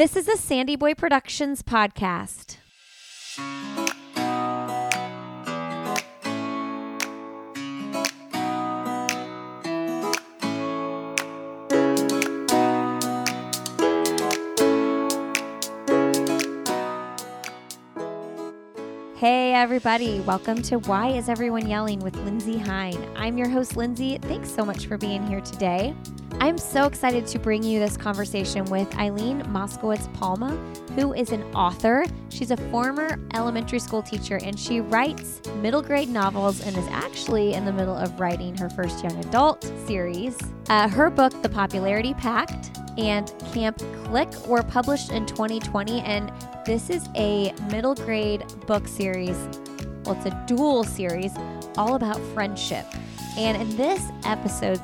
This is a Sandy Boy Productions podcast. Hey, everybody. Welcome to Why Is Everyone Yelling with Lindsey Hein. I'm your host, Lindsey. Thanks so much for being here today. I'm so excited to bring you this conversation with Eileen Moskowitz Palma, who is an author. She's a former elementary school teacher and she writes middle grade novels and is actually in the middle of writing her first young adult series. Uh, her book, The Popularity Pact, and Camp Clique were published in 2020, and this is a middle grade book series. Well, it's a dual series all about friendship. And in this episode,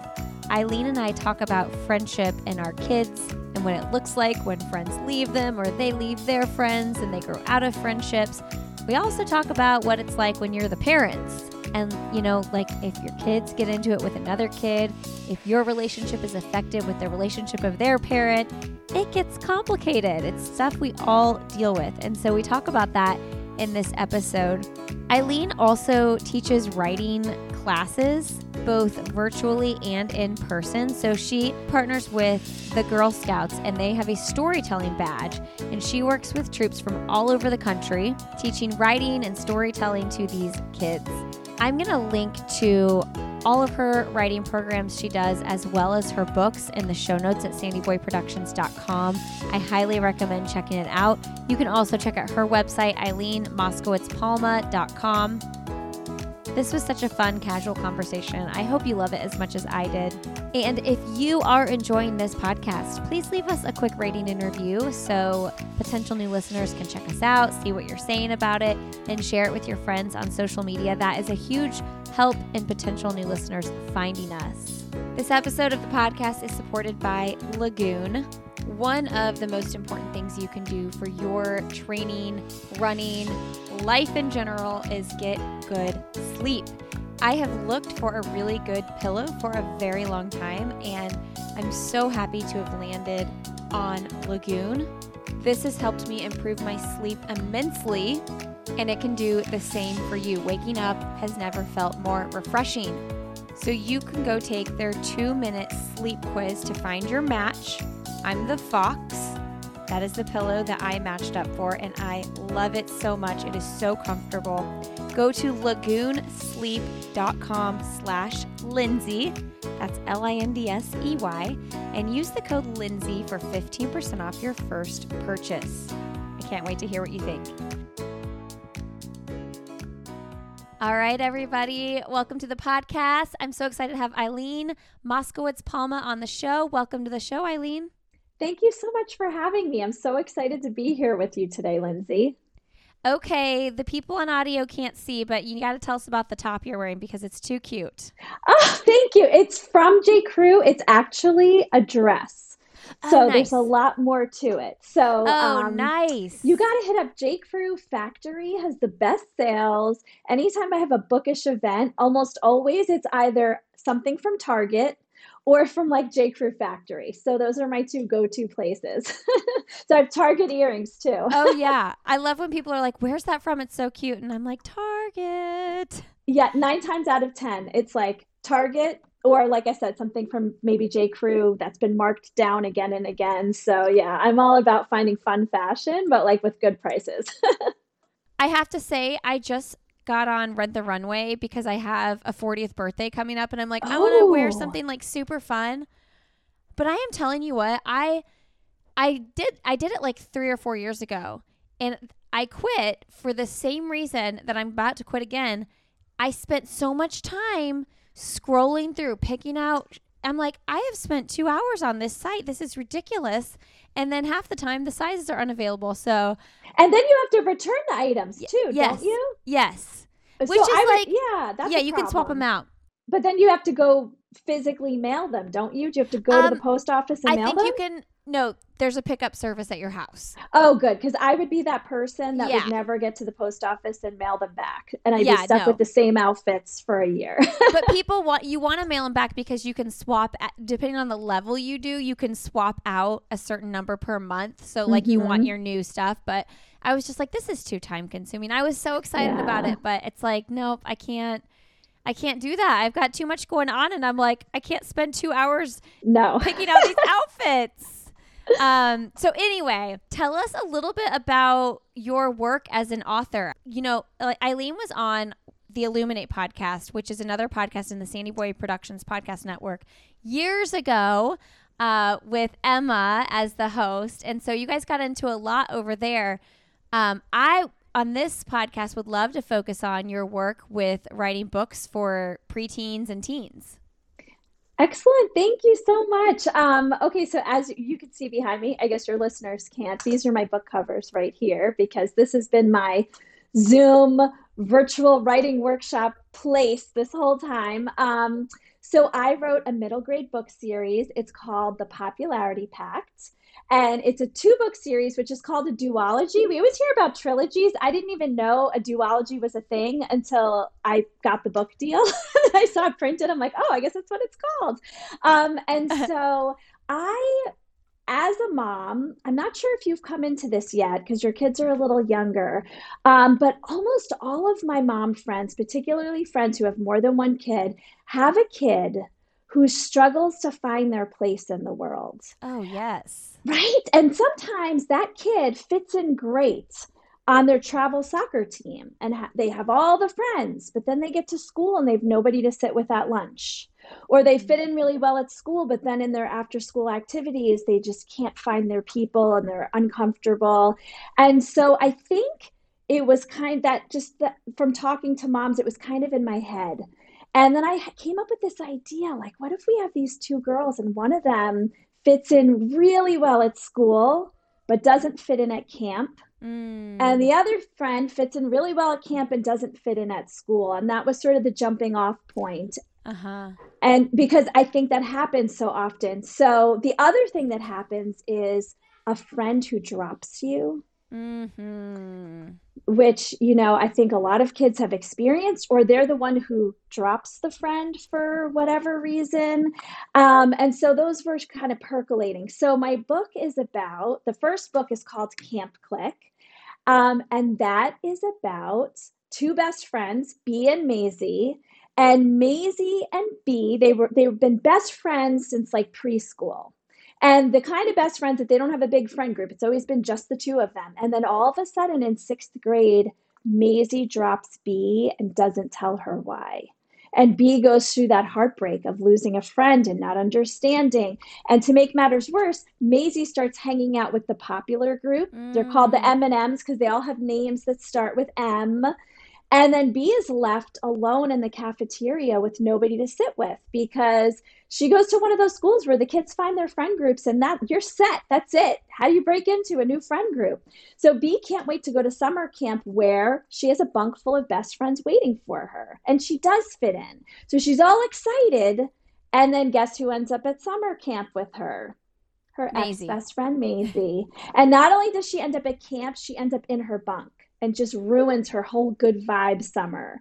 Eileen and I talk about friendship and our kids and what it looks like when friends leave them or they leave their friends and they grow out of friendships. We also talk about what it's like when you're the parents. And, you know, like if your kids get into it with another kid, if your relationship is affected with the relationship of their parent, it gets complicated. It's stuff we all deal with. And so we talk about that in this episode. Eileen also teaches writing classes, both virtually and in person. So she partners with the Girl Scouts and they have a storytelling badge. And she works with troops from all over the country, teaching writing and storytelling to these kids. I'm going to link to all of her writing programs she does, as well as her books, in the show notes at sandyboyproductions.com. I highly recommend checking it out. You can also check out her website, eileenmoskowitzpalma.com. This was such a fun, casual conversation. I hope you love it as much as I did. And if you are enjoying this podcast, please leave us a quick rating and review so potential new listeners can check us out, see what you're saying about it, and share it with your friends on social media. That is a huge help in potential new listeners finding us. This episode of the podcast is supported by Lagoon. One of the most important things you can do for your training, running, life in general is get good sleep. I have looked for a really good pillow for a very long time, and I'm so happy to have landed on Lagoon. This has helped me improve my sleep immensely, and it can do the same for you. Waking up has never felt more refreshing. So you can go take their two minute sleep quiz to find your match. I'm the Fox. That is the pillow that I matched up for, and I love it so much. It is so comfortable. Go to lagoonsleep.com slash Lindsey. That's L-I-N-D-S-E-Y. And use the code Lindsey for 15% off your first purchase. I can't wait to hear what you think. All right, everybody. Welcome to the podcast. I'm so excited to have Eileen Moskowitz Palma on the show. Welcome to the show, Eileen. Thank you so much for having me. I'm so excited to be here with you today, Lindsey. Okay, the people on audio can't see, but you got to tell us about the top you're wearing because it's too cute. Oh, thank you. It's from J. Crew. It's actually a dress. Oh, So nice. there's a lot more to it. So Oh, um, nice. You got to hit up J. Crew Factory has the best sales. Anytime I have a bookish event, almost always it's either something from Target or from like J. Crew Factory. So those are my two go-to places. so I have Target earrings too. oh yeah, I love when people are like, "Where's that from?" It's so cute, and I'm like, Target. Yeah, nine times out of 10, it's like Target or like I said, something from maybe J. Crew that's been marked down again and again. So yeah, I'm all about finding fun fashion, but like with good prices. I have to say, I just got on Rent the Runway because I have a 40th birthday coming up, and I'm like, I want to wear Oh. something like super fun. But I am telling you what, I I did I did it like three or four years ago, and I quit for the same reason that I'm about to quit again. I spent so much time scrolling through, picking out. I'm like, I have spent two hours on this site. This is ridiculous. And then half the time, the sizes are unavailable. So and then you have to return the items too, yes. don't you? yes, So Which is I would- like- yeah, that's yeah, you can swap them out. But then you have to go physically mail them, don't you? Do you have to go to the Um, post office and I mail think them? you can. No, there's a pickup service at your house. Oh, good, because I would be that person that Yeah. would never get to the post office and mail them back, and I'd Yeah, be stuck no. with the same outfits for a year. but people want you want to mail them back because you can swap at, depending on the level you do you can swap out a certain number per month so like you want Mhm. your new stuff but i was just like this is too time consuming i was so excited about it but it's like nope i can't i can't do that i've got too much going on and i'm like i can't spend two hours no, picking out these outfits um so anyway tell us a little bit about your work as an author. You know eileen was on the illuminate podcast which is another podcast in the sandy boy productions podcast network years ago uh, with emma as the host. And so you guys got into a lot over there. Um, i on this podcast would love to focus on your work with writing books for preteens and teens Excellent. Thank you so much. Um, okay, so as you can see behind me, I guess your listeners can't. These are my book covers right here because this has been my Zoom virtual writing workshop place this whole time. Um, so I wrote a middle grade book series. It's called The Popularity Pact. And it's a two book series, which is called a duology. We always hear about trilogies. I didn't even know a duology was a thing until I got the book deal. I saw it printed. I'm like, oh, I guess that's what it's called. Um, and so I, as a mom, I'm not sure if you've come into this yet because your kids are a little younger, um, but almost all of my mom friends, particularly friends who have more than one kid, have a kid who struggles to find their place in the world. oh yes Right. And sometimes that kid fits in great on their travel soccer team and ha- they have all the friends, but then they get to school and they have nobody to sit with at lunch. Or they fit in really well at school, but then in their after school activities, they just can't find their people and they're uncomfortable. And so I think it was kind that just from talking to moms, it was kind of in my head. And then I came up with this idea like, what if we have these two girls and one of them fits in really well at school, but doesn't fit in at camp? Mm. And the other friend fits in really well at camp and doesn't fit in at school. And that was sort of the jumping off point. uh-huh And because I think that happens so often. So the other thing that happens is a friend who drops you mm-hmm. Which you know i think a lot of kids have experienced or they're the one who drops the friend for whatever reason. Um, and so those were kind of percolating. So my book is about the first book is called camp clique. Um, and that is about two best friends b and Maisie. And Maisie and B, they were they've been best friends since like preschool. And the kind of best friends that they don't have a big friend group. It's always been just the two of them. And then all of a sudden in sixth grade, Maisie drops B and doesn't tell her why. And B goes through that heartbreak of losing a friend and not understanding. And to make matters worse, Maisie starts hanging out with the popular group. They're called the Mm. M&Ms because they all have names that start with M. And then B is left alone in the cafeteria with nobody to sit with because she goes to one of those schools where the kids find their friend groups and that you're set. That's it. How do you break into a new friend group? So B can't wait to go to summer camp where she has a bunk full of best friends waiting for her. And she does fit in. So she's all excited. And then guess who ends up at summer camp with her? Her ex best friend, Maisie. and not only does she end up at camp, she ends up in her bunk and just ruins her whole good vibe summer.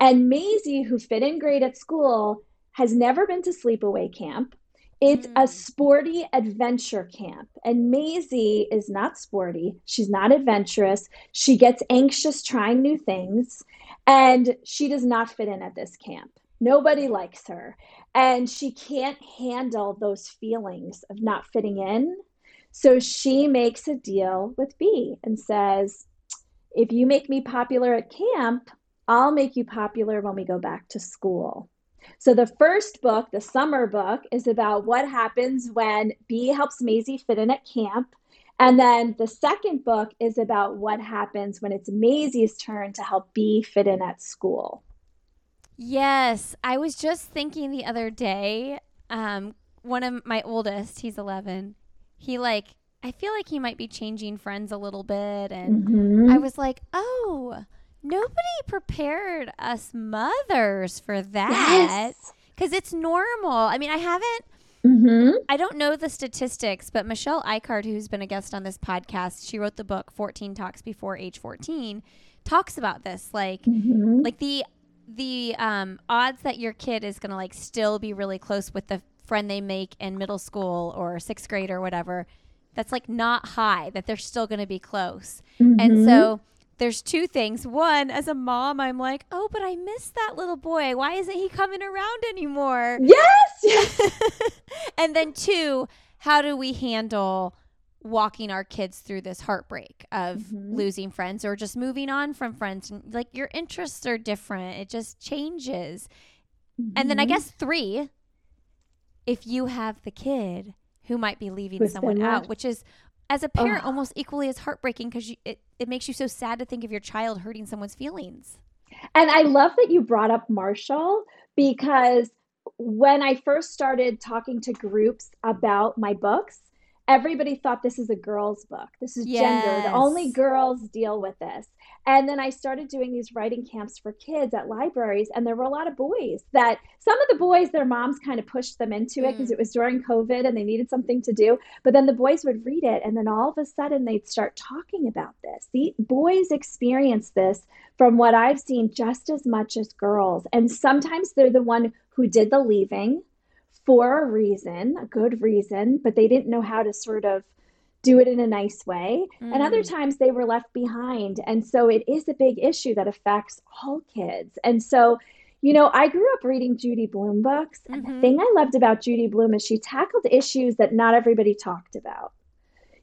And Maisie, who fit in great at school, has never been to sleepaway camp. It's a Mm. sporty adventure camp. And Maisie is not sporty. She's not adventurous. She gets anxious trying new things. And she does not fit in at this camp. Nobody likes her. And she can't handle those feelings of not fitting in. So she makes a deal with B and says, if you make me popular at camp, I'll make you popular when we go back to school. So the first book, the summer book, is about what happens when B helps Maisie fit in at camp. And then the second book is about what happens when it's Maisie's turn to help B fit in at school. Yes, I was just thinking the other day. Um, one of my oldest, he's eleven. He like, I feel like he might be changing friends a little bit, and Mhm. I was like, oh, nobody prepared us mothers for that Yes. because it's normal. I mean, I haven't. Mm-hmm. I don't know the statistics, but Michelle Icard, who's been a guest on this podcast, she wrote the book 14 Talks Before Age 14, talks about this. Like, Mm-hmm. like the the um, odds that your kid is gonna like still be really close with the friend they make in middle school or sixth grade or whatever, that's like not high. That they're still gonna be close. And Mhm. so there's two things. One, as a mom, I'm like, oh, but I miss that little boy. Why isn't he coming around anymore? yes, yes. and then two, how do we handle walking our kids through this heartbreak of Mhm. losing friends or just moving on from friends? And like your interests are different. It just changes. And then I Mhm. guess three, if you have the kid who might be leaving Who's someone out, which is as a parent almost equally as heartbreaking because it, it makes you so sad to think of your child hurting someone's feelings. And I love that you brought up Marshall because when I first started talking to groups about my books, everybody thought this is a girl's book. This is gendered. Yes. Only girls deal with this. And then I started doing these writing camps for kids at libraries, and there were a lot of boys that some of the boys, their moms kind of pushed them into it because Mm. it was during COVID and they needed something to do. But then the boys would read it, and then all of a sudden they'd start talking about this. The boys experience this from what I've seen just as much as girls. And sometimes they're the one who did the leaving for a reason, a good reason, but they didn't know how to sort of do it in a nice way. And other Mm. times they were left behind. And so it is a big issue that affects all kids. And so, you know, I grew up reading Judy Blume books. And the Mhm. thing I loved about Judy Blume is she tackled issues that not everybody talked about.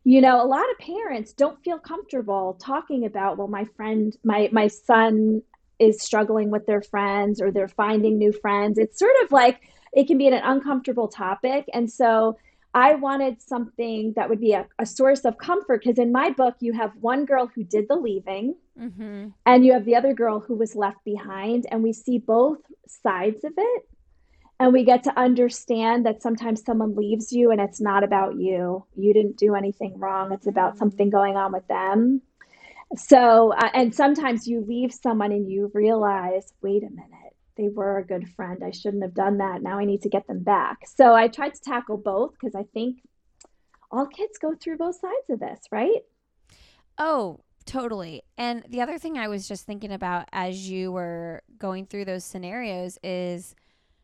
You know, a lot of parents don't feel comfortable talking about, well, my friend, my my son is struggling with their friends or they're finding new friends. It's sort of like it can be an uncomfortable topic. And so I wanted something that would be a, a source of comfort because in my book, you have one girl who did the leaving Mm-hmm. and you have the other girl who was left behind. And we see both sides of it. And we get to understand that sometimes someone leaves you and it's not about you. You didn't do anything wrong, it's about Mhm. something going on with them. So, uh, and sometimes you leave someone and you realize, wait a minute, they were a good friend. I shouldn't have done that. Now I need to get them back. So I tried to tackle both because I think all kids go through both sides of this, right? Oh, totally. And the other thing I was just thinking about as you were going through those scenarios is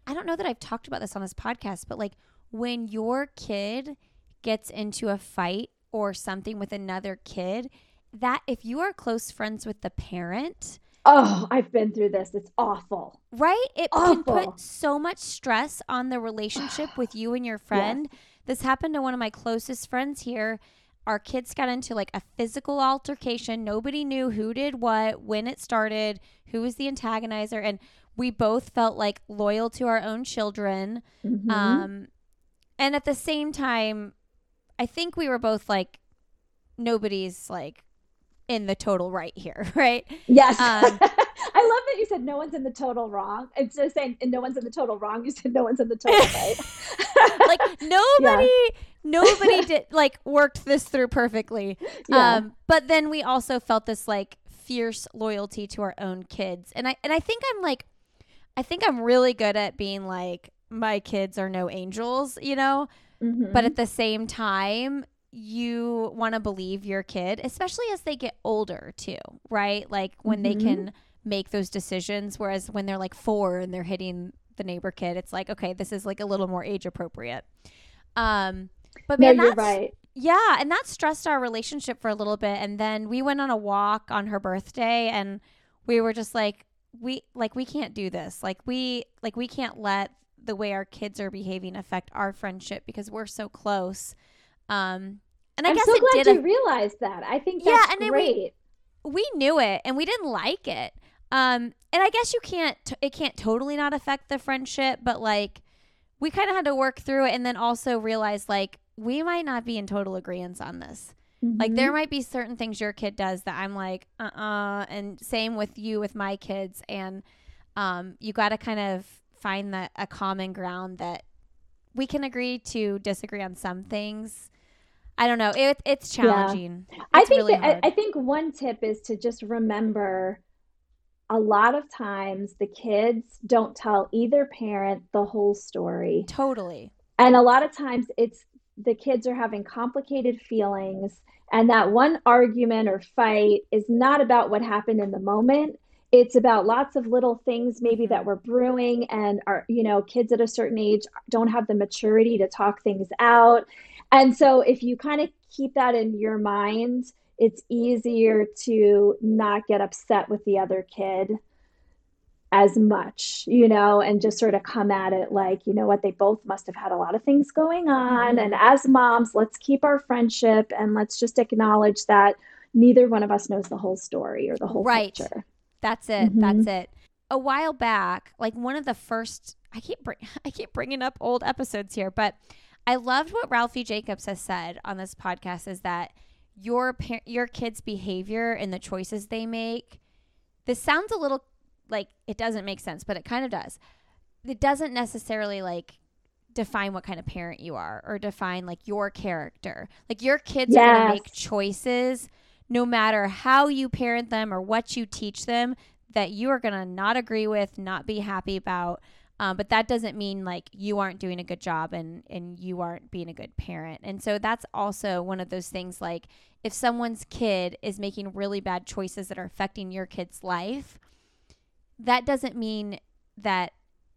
I don't know that I've talked about this on this podcast, but like when your kid gets into a fight or something with another kid, that if you are close friends with the parent, Oh, I've been through this. It's awful. right? It can put so much stress on the relationship with you and your friend. This happened to one of my closest friends here. Our kids got into like a physical altercation. Nobody knew who did what, when it started, who was the antagonizer, and we both felt like loyal to our own children. Mhm. Um, and at the same time, I think we were both like, nobody's like in the total right here, right? Yes. Um, I love that you said no one's in the total wrong. Instead of saying no one's in the total wrong, you said no one's in the total right. like nobody nobody did like worked this through perfectly Yeah. um but then we also felt this like fierce loyalty to our own kids and i and i think i'm like i think i'm really good at being like my kids are no angels you know Mhm. but at the same time you want to believe your kid especially as they get older too right like when they Mhm. can make those decisions whereas when they're like four and they're hitting the neighbor kid it's like okay this is like a little more age appropriate um but no, man you're that's right. yeah and that stressed our relationship for a little bit and then we went on a walk on her birthday and we were just like we like we can't do this like we like we can't let the way our kids are behaving affect our friendship because we're so close um and i I'm guess so it glad did you realized that. I think Yeah, that's and then we- great. we knew it and we didn't like it um and i guess you can't t- it can't totally not affect the friendship but like we kind of had to work through it and then also realize like we might not be in total agreement on this like Mhm. there might be certain things your kid does that i'm like uh-uh and same with you with my kids and um you got to kind of find that a common ground that we can agree to disagree on some things i don't know it, it's Yeah. challenging I think really that. I, I think one tip is to just remember a lot of times the kids don't tell either parent the whole story. totally And a lot of times it's the kids are having complicated feelings and that one argument or fight is not about what happened in the moment it's about lots of little things maybe mm-hmm. that were brewing and are you know kids at a certain age don't have the maturity to talk things out and so if you kind of keep that in your mind it's easier to not get upset with the other kid as much, you know, and just sort of come at it like, you know what, they both must have had a lot of things going on. Mm-hmm. And as moms, let's keep our friendship and let's just acknowledge that neither one of us knows the whole story or the whole right. picture. That's it. Mm-hmm. That's it. A while back, like one of the first, I keep bring, I keep bringing up old episodes here, but I loved what Ralphie Jacobs has said on this podcast is that your par- your kids' behavior and the choices they make. This sounds a little like it doesn't make sense, but it kind of does. It doesn't necessarily like define what kind of parent you are or define like your character. Like your kids yes. are going to make choices no matter how you parent them or what you teach them that you are going to not agree with, not be happy about. Um, but that doesn't mean like you aren't doing a good job and and you aren't being a good parent. And so that's also one of those things like if someone's kid is making really bad choices that are affecting your kid's life, that doesn't mean that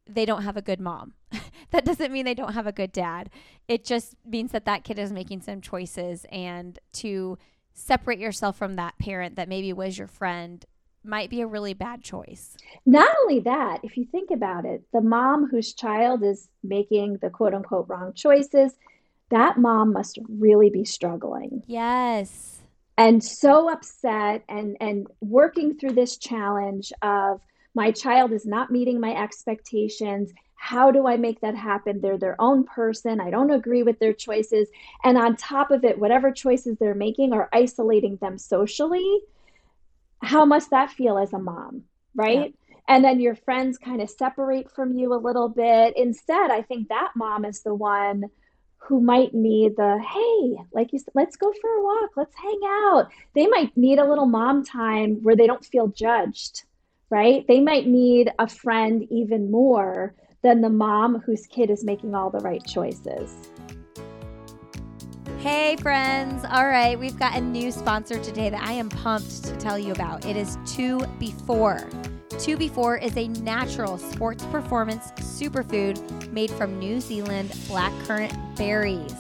they don't have a good mom. that doesn't mean they don't have a good dad. It just means that that kid is making some choices and to separate yourself from that parent that maybe was your friend might be a really bad choice. Not only that, if you think about it, the mom whose child is making the quote unquote wrong choices, that mom must really be struggling. Yes. And so upset and and working through this challenge of my child is not meeting my expectations. How do I make that happen? They're their own person. I don't agree with their choices. And on top of it, whatever choices they're making are isolating them socially. How must that feel as a mom, right? Yeah. And then your friends kind of separate from you a little bit. Instead, I think that mom is the one who might need the hey like you said let's go for a walk let's hang out they might need a little mom time where they don't feel judged right? They might need a friend even more than the mom whose kid is making all the right choices. Hey, friends. All right, we've got a new sponsor today that I am pumped to tell you about. It is 2 Before. 2Before is a natural sports performance superfood made from New Zealand blackcurrant berries.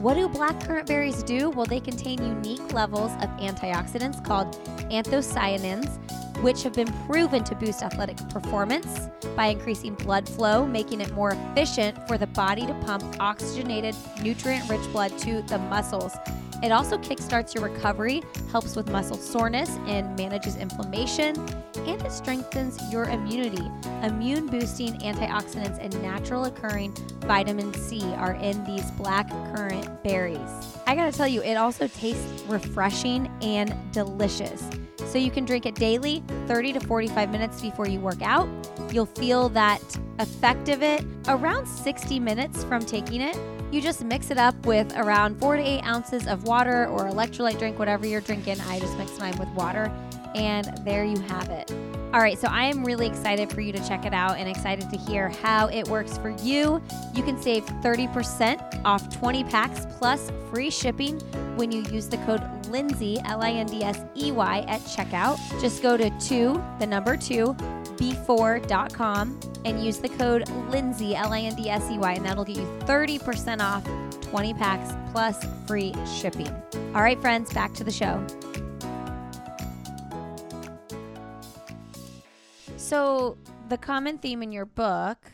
What do blackcurrant berries do? Well, they contain unique levels of antioxidants called anthocyanins which have been proven to boost athletic performance by increasing blood flow, making it more efficient for the body to pump oxygenated, nutrient rich blood to the muscles. It also kickstarts your recovery, helps with muscle soreness, and manages inflammation, and it strengthens your immunity. Immune boosting antioxidants and natural occurring vitamin C are in these black currant berries. I gotta tell you, it also tastes refreshing and delicious. So you can drink it daily, 30 to 45 minutes before you work out. You'll feel that effect of it around 60 minutes from taking it. You just mix it up with around four to eight ounces of water or electrolyte drink, whatever you're drinking. I just mix mine with water, and there you have it. All right, so I am really excited for you to check it out and excited to hear how it works for you. You can save 30% off 20 packs plus free shipping when you use the code Lindsey, L I N D S E Y, at checkout. Just go to 2, the number 2, b4.com and use the code Lindsey, L I N D S E Y, and that'll get you 30% off 20 packs plus free shipping. All right, friends, back to the show. So, the common theme in your book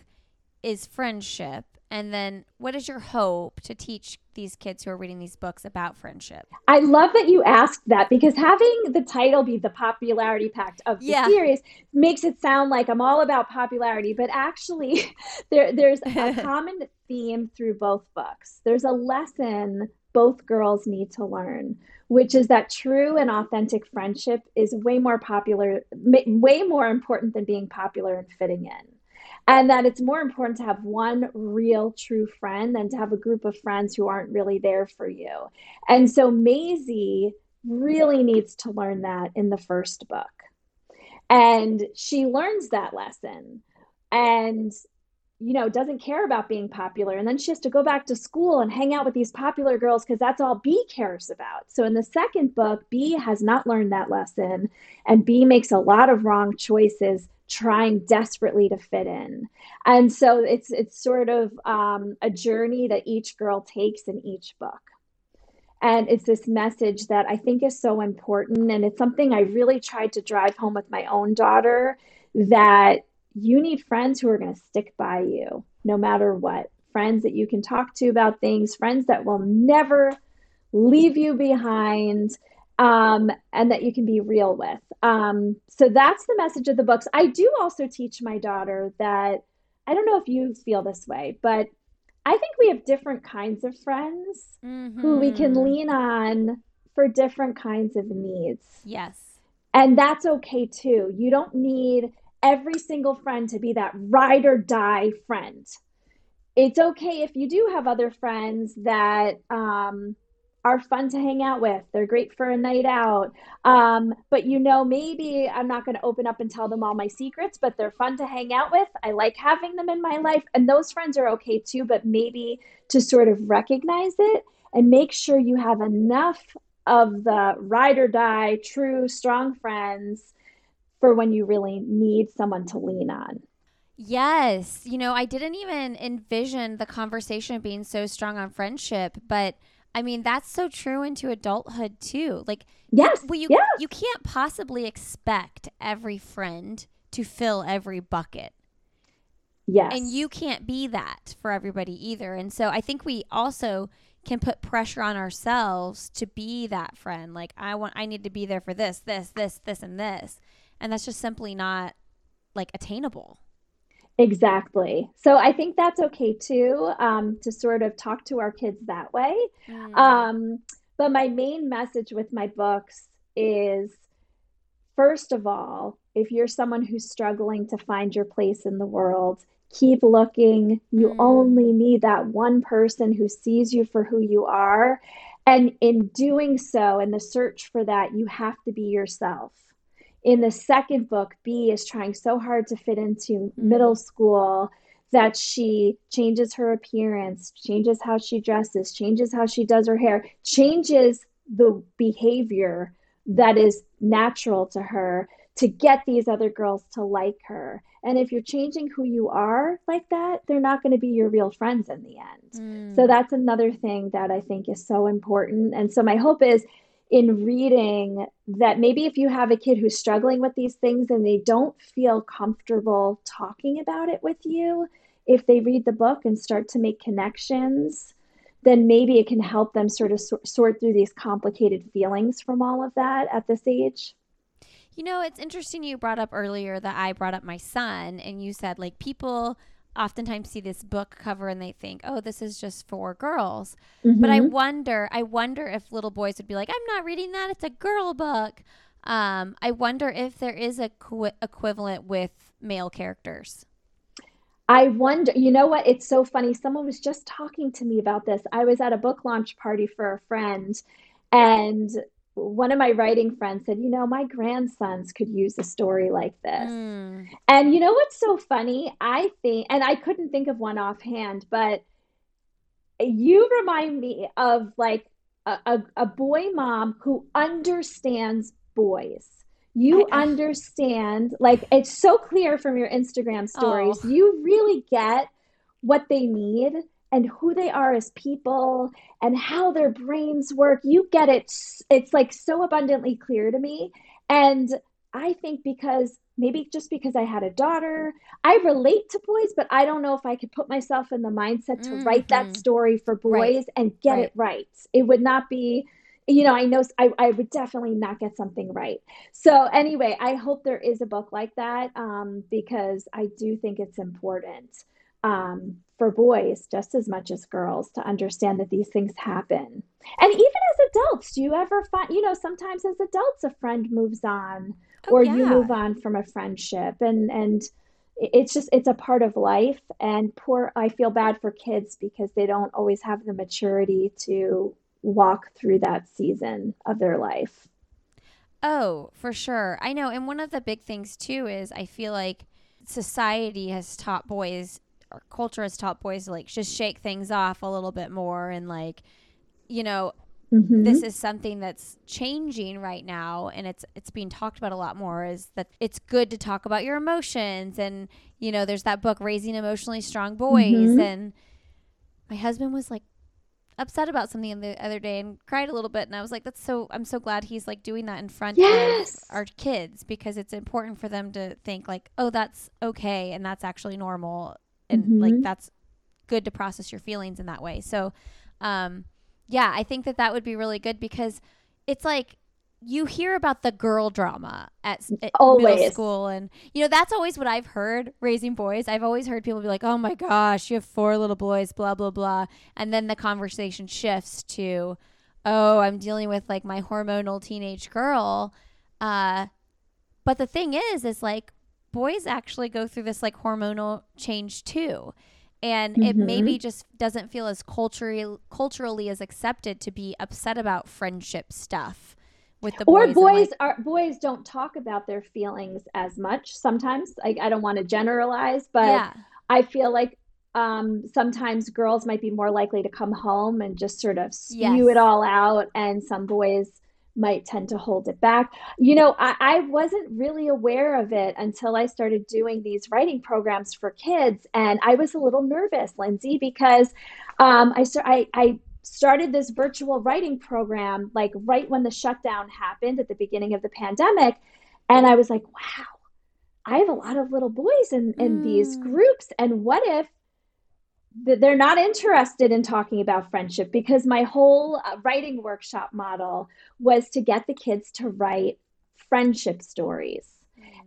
is friendship. And then, what is your hope to teach these kids who are reading these books about friendship? I love that you asked that because having the title be the popularity pact of the yeah. series makes it sound like I'm all about popularity, but actually, there there's a common theme through both books. There's a lesson both girls need to learn, which is that true and authentic friendship is way more popular, way more important than being popular and fitting in and that it's more important to have one real true friend than to have a group of friends who aren't really there for you. And so Maisie really needs to learn that in the first book. And she learns that lesson. And you know, doesn't care about being popular. And then she has to go back to school and hang out with these popular girls because that's all B cares about. So in the second book, B has not learned that lesson. And B makes a lot of wrong choices trying desperately to fit in. And so it's it's sort of um, a journey that each girl takes in each book. And it's this message that I think is so important. And it's something I really tried to drive home with my own daughter that you need friends who are going to stick by you no matter what. Friends that you can talk to about things, friends that will never leave you behind, um, and that you can be real with. Um, so that's the message of the books. I do also teach my daughter that I don't know if you feel this way, but I think we have different kinds of friends mm-hmm. who we can mm-hmm. lean on for different kinds of needs. Yes. And that's okay too. You don't need every single friend to be that ride or die friend. It's okay if you do have other friends that um, are fun to hang out with. They're great for a night out. Um, but you know, maybe I'm not going to open up and tell them all my secrets, but they're fun to hang out with. I like having them in my life. And those friends are okay too, but maybe to sort of recognize it and make sure you have enough of the ride or die, true, strong friends for when you really need someone to lean on. Yes. You know, I didn't even envision the conversation being so strong on friendship, but I mean, that's so true into adulthood too. Like, yes, well, you yes. you can't possibly expect every friend to fill every bucket. Yes, and you can't be that for everybody either. And so, I think we also can put pressure on ourselves to be that friend. Like, I want, I need to be there for this, this, this, this, and this, and that's just simply not like attainable. Exactly. So I think that's okay too, um, to sort of talk to our kids that way. Mm. Um, but my main message with my books is first of all, if you're someone who's struggling to find your place in the world, keep looking. You mm. only need that one person who sees you for who you are. And in doing so, in the search for that, you have to be yourself in the second book, B is trying so hard to fit into mm-hmm. middle school that she changes her appearance, changes how she dresses, changes how she does her hair, changes the behavior that is natural to her to get these other girls to like her. And if you're changing who you are like that, they're not going to be your real friends in the end. Mm. So that's another thing that I think is so important. And so my hope is in reading that maybe if you have a kid who's struggling with these things and they don't feel comfortable talking about it with you, if they read the book and start to make connections, then maybe it can help them sort of sort through these complicated feelings from all of that at this age. You know, it's interesting you brought up earlier that I brought up my son, and you said like people oftentimes see this book cover and they think, "Oh, this is just for girls." Mm-hmm. But I mm-hmm. wonder, I wonder if little boys would be like, "I'm not reading that. It's a girl book." Um, I wonder if there is a qu- equivalent with male characters. I wonder, you know what? It's so funny. Someone was just talking to me about this. I was at a book launch party for a friend, and one of my writing friends said, You know, my grandsons could use a story like this. Mm. And you know what's so funny? I think, and I couldn't think of one offhand, but you remind me of like a, a, a boy mom who understands boys. You I, understand, like, it's so clear from your Instagram stories. Oh. You really get what they need and who they are as people and how their brains work. You get it. It's like so abundantly clear to me. And I think because maybe just because I had a daughter, I relate to boys, but I don't know if I could put myself in the mindset to mm-hmm. write that mm-hmm. story for boys right. and get right. it right. It would not be, you know, I know I, I would definitely not get something right. So, anyway, I hope there is a book like that um, because I do think it's important um, for boys just as much as girls to understand that these things happen. And even as adults, do you ever find, you know, sometimes as adults, a friend moves on oh, or yeah. you move on from a friendship. And, and, it's just it's a part of life. And poor i feel bad for kids because they don't always have the maturity to walk through that season of their life. Oh for sure. I know. And one of the big things too is i feel like society has taught boys our culture has taught boys to like just shake things off a little bit more and like, you know, Mhm. this is something that's changing right now and it's it's being talked about a lot more is that it's good to talk about your emotions and you know there's that book raising emotionally strong boys Mhm. and my husband was like upset about something the other day and cried a little bit and I was like that's so I'm so glad he's like doing that in front Yes. of our kids because it's important for them to think like oh that's okay and that's actually normal and like Mhm. that's good to process your feelings in that way. So um yeah i think that that would be really good because it's like you hear about the girl drama at, at middle school and you know that's always what i've heard raising boys. I've always heard people be like oh my gosh you have four little boys blah blah blah. And then the conversation shifts to oh i'm dealing with like my hormonal teenage girl. Uh but the thing is is like boys actually go through this like hormonal change too and it Mhm. maybe just doesn't feel as culturally culturally as accepted to be upset about friendship stuff with the or boys. and, boys like- are boys don't talk about their feelings as much sometimes I, I don't want to generalize but yeah, i feel like um, sometimes girls might be more likely to come home and just sort of spew Yes. it all out and some boys might tend to hold it back you know I, I wasn't really aware of it until i started doing these writing programs for kids and i was a little nervous lindsey because um, I, I, I started this virtual writing program like right when the shutdown happened at the beginning of the pandemic and i was like wow i have a lot of little boys in, in these Mm. groups and what if they're not interested in talking about friendship because my whole uh, writing workshop model was to get the kids to write friendship stories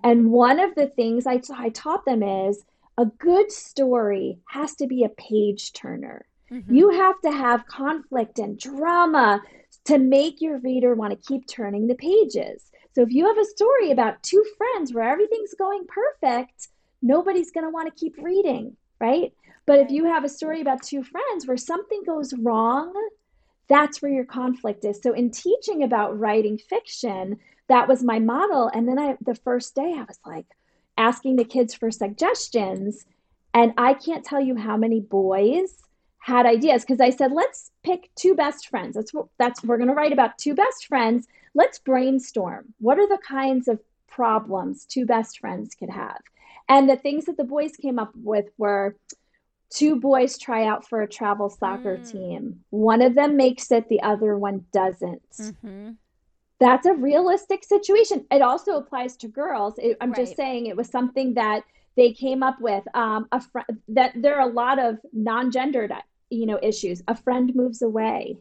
and one of the things I, I taught them is a good story has to be a page turner Mhm. you have to have conflict and drama to make your reader want to keep turning the pages. So if you have a story about two friends where everything's going perfect, nobody's going to want to keep reading, right? But if you have a story about two friends where something goes wrong, that's where your conflict is. So in teaching about writing fiction, that was my model. And then I the first day I was like asking the kids for suggestions, and I can't tell you how many boys had ideas because I said, let's pick two best friends. That's what that's we're going to write about two best friends. Let's brainstorm. What are the kinds of problems two best friends could have? And the things that the boys came up with were two boys try out for a travel soccer Mm. team. One of them makes it, the other one doesn't. Mhm. That's a realistic situation. It also applies to girls. It, I'm just saying it was something that they came up with. Um, a fr- that there are a lot of non-gendered, you know, issues. A friend moves away,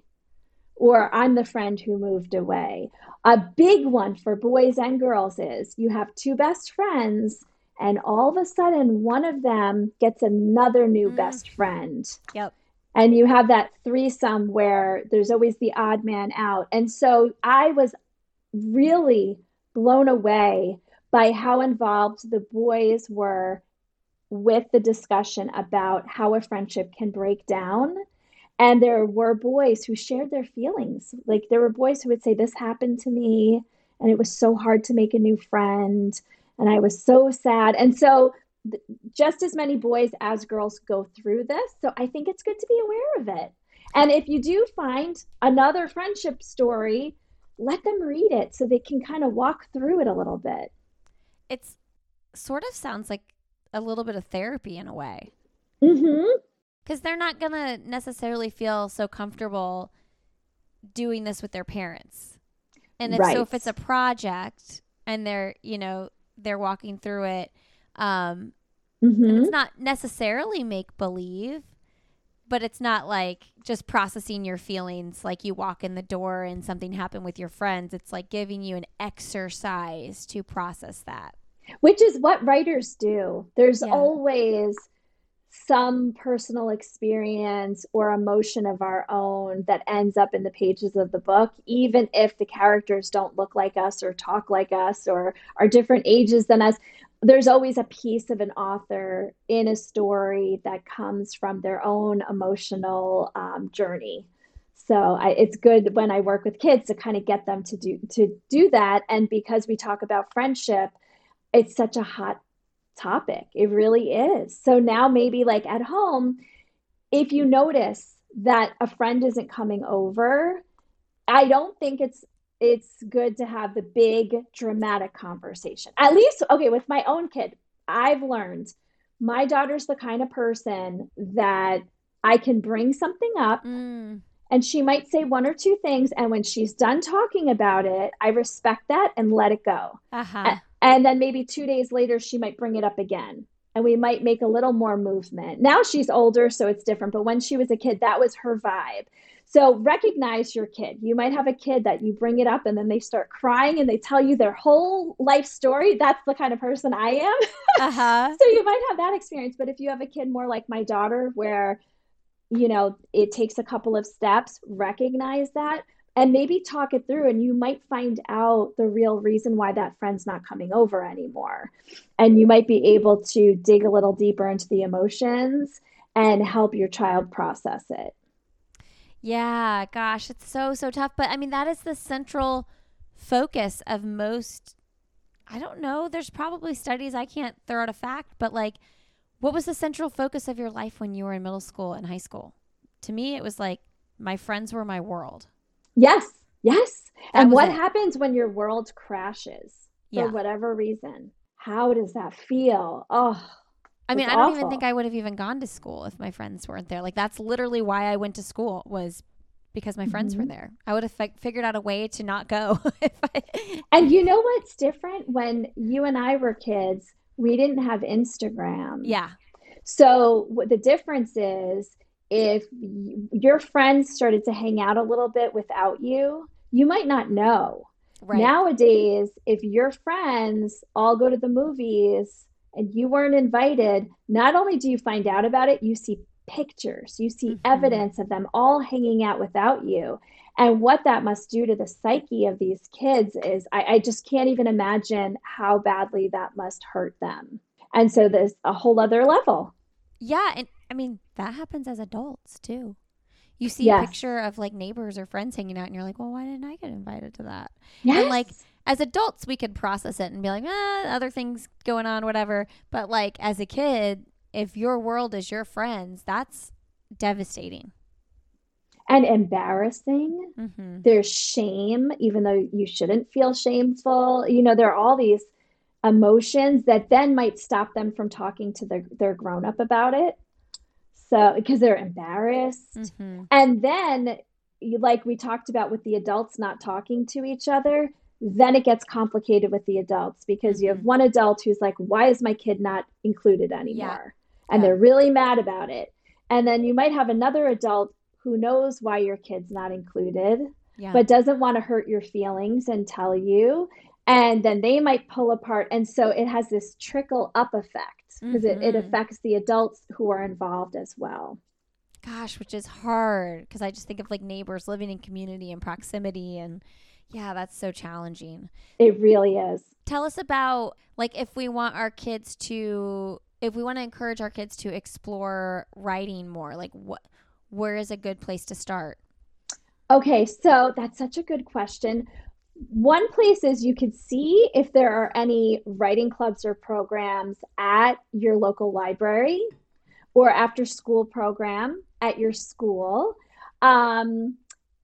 or I'm the friend who moved away. A big one for boys and girls is you have two best friends, and all of a sudden one of them gets another new Mm. best friend Yep. and you have that threesome where there's always the odd man out. And so I was really blown away by how involved the boys were with the discussion about how a friendship can break down. And there were boys who shared their feelings. Like there were boys who would say, This happened to me, and it was so hard to make a new friend, and I was so sad. And so th- just as many boys as girls go through this. So I think it's good to be aware of it. And if you do find another friendship story, let them read it so they can kind of walk through it a little bit. It's sort of sounds like a little bit of therapy in a way Mm-hmm. because they're not gonna necessarily feel so comfortable doing this with their parents. And if so, if it's a project and they're you know they're walking through it, um, Mm-hmm. it's not necessarily make believe, but it's not like just processing your feelings like you walk in the door and something happened with your friends. It's like giving you an exercise to process that. Which is what writers do. There's Yeah. always some personal experience or emotion of our own that ends up in the pages of the book, even if the characters don't look like us or talk like us or are different ages than us. There's always a piece of an author in a story that comes from their own emotional um, journey. So I, it's good when I work with kids to kind of get them to do to do that. And because we talk about friendship, it's such a hot topic. It really is. So now maybe like at home, if you notice that a friend isn't coming over, I don't think it's it's good to have the big dramatic conversation. At least okay, with my own kid, I've learned my daughter's the kind of person that I can bring something up mm. and she might say one or two things and when she's done talking about it, I respect that and let it go. Uh-huh. And then maybe 2 days later she might bring it up again and we might make a little more movement. Now she's older, so it's different. But when she was a kid, that was her vibe. So recognize your kid. You might have a kid that you bring it up and then they start crying and they tell you their whole life story. That's the kind of person I am. Uh-huh. so you might have that experience. But if you have a kid more like my daughter, where, you know, it takes a couple of steps, recognize that and maybe talk it through and you might find out the real reason why that friend's not coming over anymore. And you might be able to dig a little deeper into the emotions and help your child process it. Yeah gosh it's so so tough. But i mean that is the central focus of most i don't know there's probably studies i can't throw out a fact but like what was the central focus of your life when you were in middle school and high school? To me it was like my friends were my world Yes, yes. That and what it. happens when your world crashes for whatever reason? How does that feel? Oh, I mean, I don't awful. even think I would have even gone to school if my friends weren't there. Like that's literally why I went to school was because my friends mm-hmm. were there. I would have fi- figured out a way to not go. I... And you know what's different when you and I were kids, we didn't have Instagram. Yeah. So what the difference is if your friends started to hang out a little bit without you, you might not know. Right. Nowadays, if your friends all go to the movies and you weren't invited, not only do you find out about it, you see pictures, you see mm-hmm. evidence of them all hanging out without you. And what that must do to the psyche of these kids is I, I just can't even imagine how badly that must hurt them. And so there's a whole other level. Yeah. And I mean, that happens as adults too. You see yes. a picture of like neighbors or friends hanging out, and you're like, well, why didn't I get invited to that? Yes. And like, as adults, we could process it and be like, ah, other things going on, whatever. But like, as a kid, if your world is your friends, that's devastating and embarrassing. Mm-hmm. There's shame, even though you shouldn't feel shameful. You know, there are all these emotions that then might stop them from talking to their, their grown up about it. So, because they're embarrassed. Mm-hmm. And then, like we talked about with the adults not talking to each other, then it gets complicated with the adults because mm-hmm. you have mm-hmm. one adult who's like, why is my kid not included anymore? Yeah. And yeah. they're really mad about it. And then you might have another adult who knows why your kid's not included, yeah. but doesn't want to hurt your feelings and tell you and then they might pull apart. And so it has this trickle up effect because mm-hmm. it, it mm-hmm. affects the adults who are involved as well. Gosh which is hard because i just think of like neighbors living in community and proximity and yeah that's so challenging. It really is. Tell us about like if we want our kids to if we want to encourage our kids to explore writing more like what where is a good place to start? Okay so that's such a good question one place is you could see if there are any writing clubs or programs at your local library or after school program at your school. Um,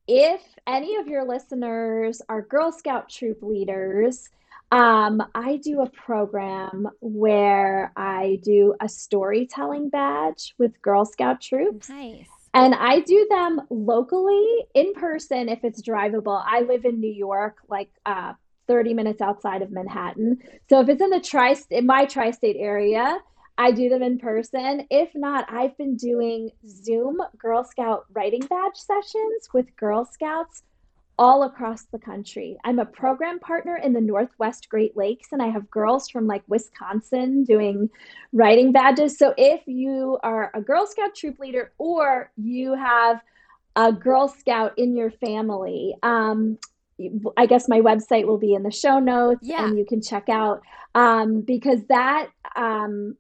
if any of your listeners are Girl Scout troop leaders, um, I do a program where I do a storytelling badge with Girl Scout troops. Nice. And I do them locally in person if it's drivable. I live in New York, like uh, 30 minutes outside of Manhattan. So if it's in the tri in my tri-state area, I do them in person. If not, I've been doing Zoom Girl Scout writing badge sessions with Girl Scouts all across the country. I'm a program partner in the Northwest Great Lakes, and I have girls from like Wisconsin doing writing badges. So if you are a Girl Scout troop leader or you have a Girl Scout in your family, um, I guess my website will be in the show notes yeah. and you can check out um, because that um,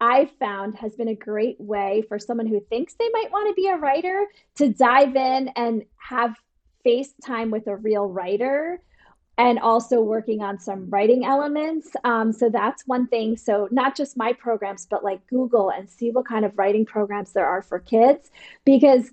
I found has been a great way for someone who thinks they might want to be a writer to dive in and have FaceTime with a real writer and also working on some writing elements. Um, so that's one thing. So not just my programs, but like Google and see what kind of writing programs there are for kids, because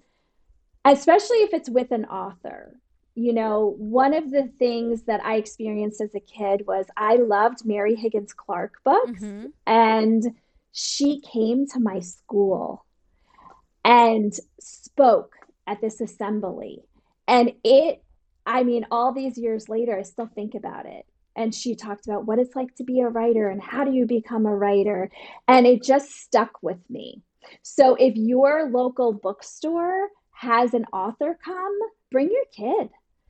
especially if it's with an author. You know, one of the things that I experienced as a kid was I loved Mary Higgins Clark books, mm-hmm. and she came to my school and spoke at this assembly. And it I mean, all these years later, I still think about it. And she talked about what it's like to be a writer and how do you become a writer. And it just stuck with me. So if your local bookstore has an author come, bring your kid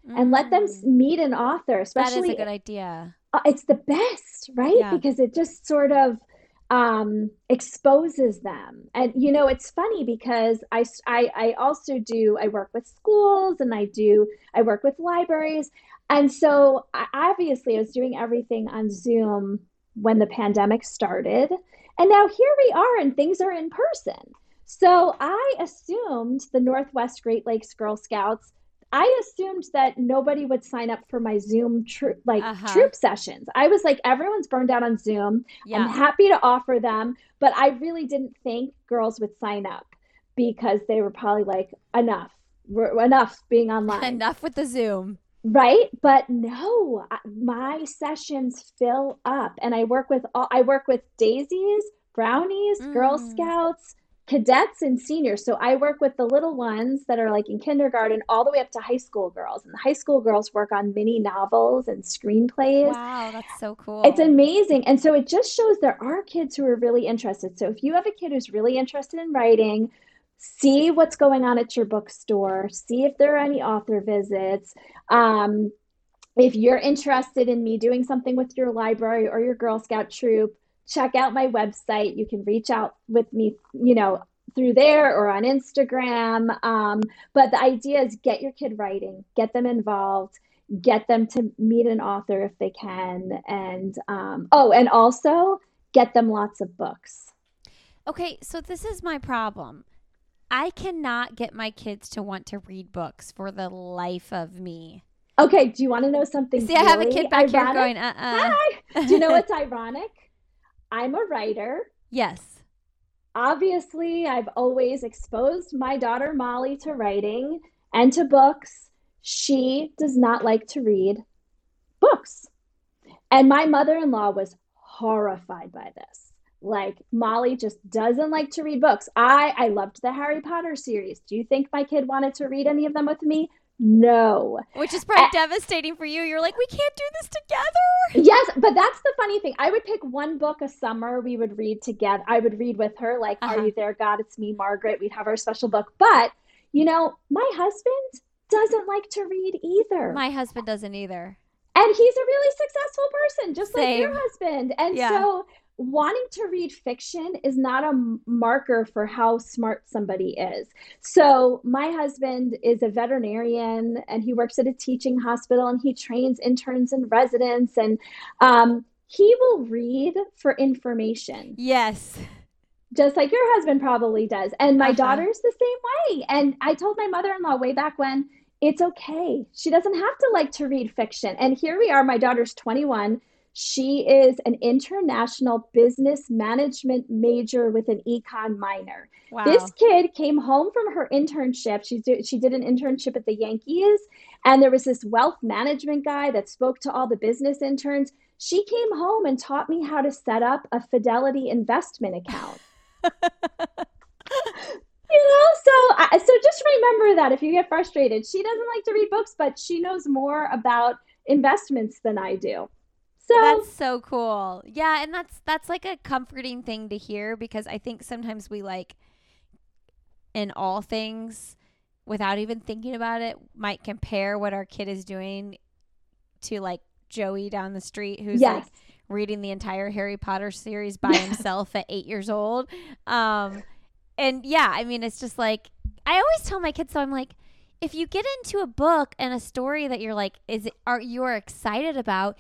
mm. and let them mm. meet an author. Especially, that is a good idea. Uh, it's the best, right? Yeah. Because it just sort of um, exposes them. And you know, it's funny because I, I I also do I work with schools and I do I work with libraries, and so I, obviously I was doing everything on Zoom when the pandemic started, and now here we are and things are in person. So I assumed the Northwest Great Lakes Girl Scouts I assumed that nobody would sign up for my Zoom troop like uh-huh. troop sessions. I was like, everyone's burned out on Zoom. Yeah. I'm happy to offer them, but I really didn't think girls would sign up because they were probably like, enough, we're, enough being online, enough with the Zoom. Right, but no, my sessions fill up, and I work with all. I work with daisies, brownies, mm. Girl Scouts, cadets and seniors. So I work with the little ones that are like in kindergarten all the way up to high school girls. And the high school girls work on mini novels and screenplays. Wow, that's so cool. It's amazing. And so it just shows there are kids who are really interested. So if you have a kid who's really interested in writing, see what's going on at your bookstore, see if there are any author visits. Um, if you're interested in me doing something with your library or your Girl Scout troop, check out my website. You can reach out with me, you know, through there or on Instagram. Um, but the idea is get your kid writing, get them involved, get them to meet an author if they can. And um, oh, and also get them lots of books. Okay, so this is my problem. I cannot get my kids to want to read books for the life of me. Okay, do you want to know something? See, really I have a kid back ironic? here going, uh uh Hi. Do you know what's ironic? I'm a writer. Yes. Obviously, I've always exposed my daughter Molly to writing and to books. She does not like to read books. And my mother in law was horrified by this. Like Molly just doesn't like to read books. I I loved the Harry Potter series. Do you think my kid wanted to read any of them with me? No. Which is probably uh, devastating for you. You're like, we can't do this together. Yes, but that's the funny thing. I would pick one book a summer we would read together. I would read with her, like, uh-huh. Are You There, God? It's Me, Margaret. We'd have our special book. But, you know, my husband doesn't like to read either. My husband doesn't either. And he's a really successful person, just Same. like your husband. And yeah. so wanting to read fiction is not a marker for how smart somebody is. So, my husband is a veterinarian and he works at a teaching hospital and he trains interns and residents, and um, he will read for information. Yes. Just like your husband probably does. And my uh-huh. daughter's the same way. And I told my mother in law way back when it's okay. She doesn't have to like to read fiction. And here we are, my daughter's 21 she is an international business management major with an econ minor. Wow. This kid came home from her internship. She did, she did an internship at the Yankees, and there was this wealth management guy that spoke to all the business interns. She came home and taught me how to set up a Fidelity investment account. you know so so just remember that if you get frustrated she doesn't like to read books but she knows more about investments than i do so that's so cool. Yeah, and that's that's like a comforting thing to hear because I think sometimes we like in all things without even thinking about it might compare what our kid is doing to like Joey down the street who's yes. like reading the entire Harry Potter series by himself at 8 years old. Um and yeah, I mean it's just like I always tell my kids so I'm like if you get into a book and a story that you're like is it, are you're excited about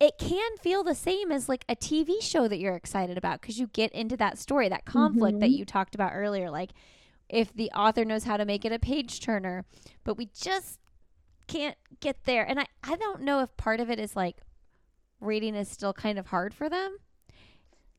it can feel the same as like a TV show that you're excited about because you get into that story, that conflict mm-hmm. that you talked about earlier. Like if the author knows how to make it a page turner, but we just can't get there. And I, I don't know if part of it is like reading is still kind of hard for them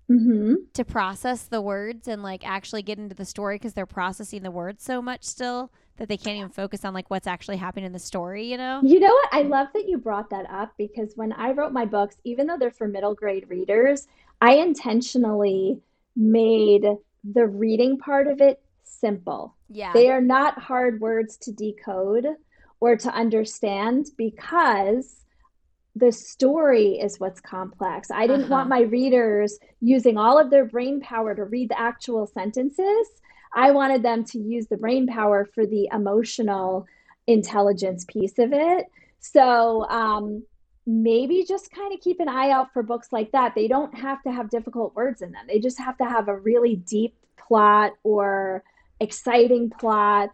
Mm-hmm. to process the words and like actually get into the story because they're processing the words so much still that they can't even focus on like what's actually happening in the story, you know? You know what? I love that you brought that up because when I wrote my books, even though they're for middle grade readers, I intentionally made the reading part of it simple. Yeah. They are not hard words to decode or to understand because the story is what's complex. I didn't Uh-huh. want my readers using all of their brain power to read the actual sentences. I wanted them to use the brain power for the emotional intelligence piece of it. So, um, maybe just kind of keep an eye out for books like that. They don't have to have difficult words in them, they just have to have a really deep plot or exciting plot.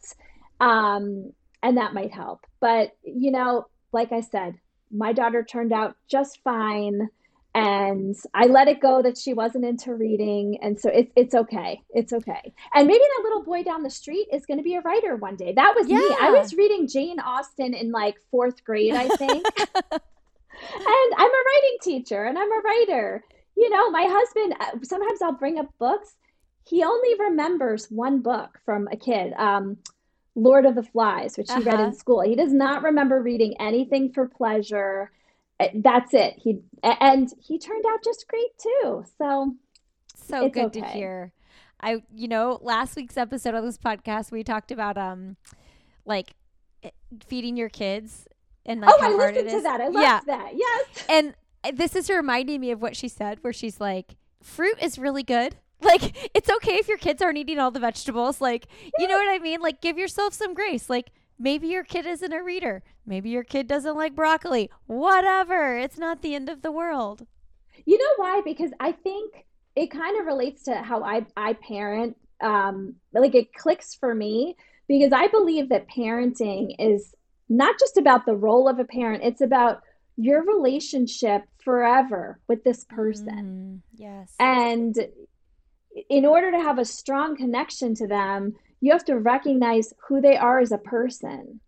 Um, and that might help. But, you know, like I said, my daughter turned out just fine. And I let it go that she wasn't into reading. And so it's it's okay. It's okay. And maybe that little boy down the street is going to be a writer one day. That was me. I was reading Jane Austen in like fourth grade, I think. and I'm a writing teacher and I'm a writer. You know, my husband, uh, sometimes I'll bring up books. He only remembers one book from a kid, um, Lord of the Flies, which he read Uh-huh. in school. He does not remember reading anything for pleasure. Uh, That's it. He and he turned out just great too. So so good to hear. I you know, last week's episode of this podcast we talked about um like eh, feeding your kids and like oh, I how hard it listened to that. I loved yeah. that. Yes. And uh, this is reminding me of what she said where she's like fruit is really good. Like it's okay if your kids aren't eating all the vegetables. Like, you know what I mean? Like give yourself some grace. Like maybe your kid isn't a reader. Maybe your kid doesn't like broccoli. Whatever. It's not the end of the world. You know why? Because I think it kind of relates to how I I parent. Um, like it clicks for me because I believe that parenting is not just about the role of a parent, it's about your relationship forever with this person. Mm, yes. And in order to have a strong connection to them, you have to recognize who they are as a person.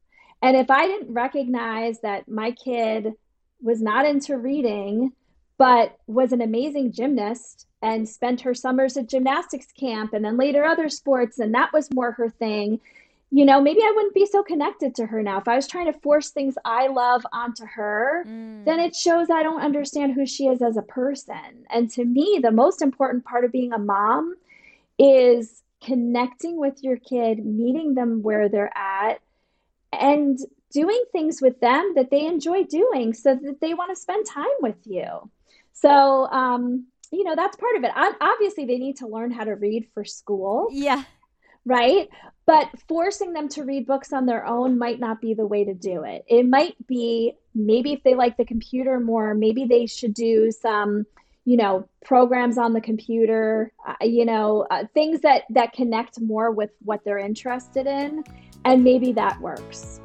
And if I didn't recognize that my kid was not into reading, but was an amazing gymnast and spent her summers at gymnastics camp and then later other sports, and that was more her thing, you know, maybe I wouldn't be so connected to her now. If I was trying to force things I love onto her, Mm. then it shows I don't understand who she is as a person. And to me, the most important part of being a mom is connecting with your kid, meeting them where they're at, and doing things with them that they enjoy doing so that they want to spend time with you. So, um, you know, that's part of it. Obviously, they need to learn how to read for school yeah. right? But forcing them to read books on their own might not be the way to do it. It might be maybe if they like the computer more, maybe they should do some, you know, programs on the computer, uh, you know, uh, things that that connect more with what they're interested in, and maybe that works.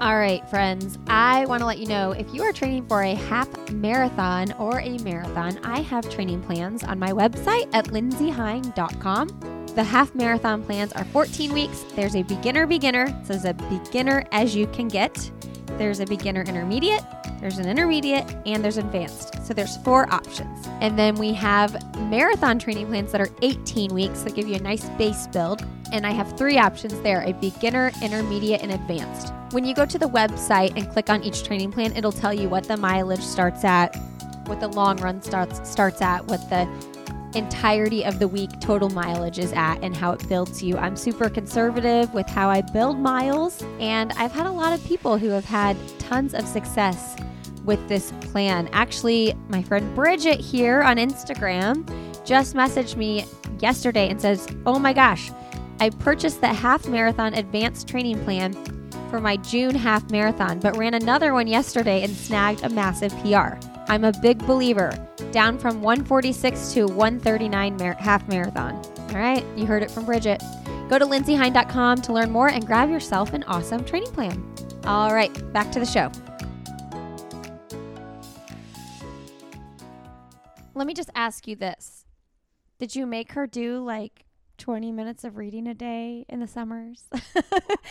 All right, friends, I want to let you know if you are training for a half marathon or a marathon, I have training plans on my website at lindseyhein.com. The half marathon plans are 14 weeks. There's a beginner beginner, so there's a beginner as you can get. There's a beginner intermediate, there's an intermediate, and there's advanced. So there's four options. And then we have marathon training plans that are 18 weeks that give you a nice base build. And I have three options there a beginner, intermediate, and advanced. When you go to the website and click on each training plan, it'll tell you what the mileage starts at, what the long run starts starts at, what the entirety of the week total mileage is at and how it builds you. I'm super conservative with how I build miles, and I've had a lot of people who have had tons of success with this plan. Actually, my friend Bridget here on Instagram just messaged me yesterday and says, Oh my gosh, I purchased the half marathon advanced training plan for my June half marathon, but ran another one yesterday and snagged a massive PR. I'm a big believer, down from 146 to 139 mar- half marathon. All right, you heard it from Bridget. Go to lindseyhein.com to learn more and grab yourself an awesome training plan. All right, back to the show. Let me just ask you this. Did you make her do like 20 minutes of reading a day in the summers?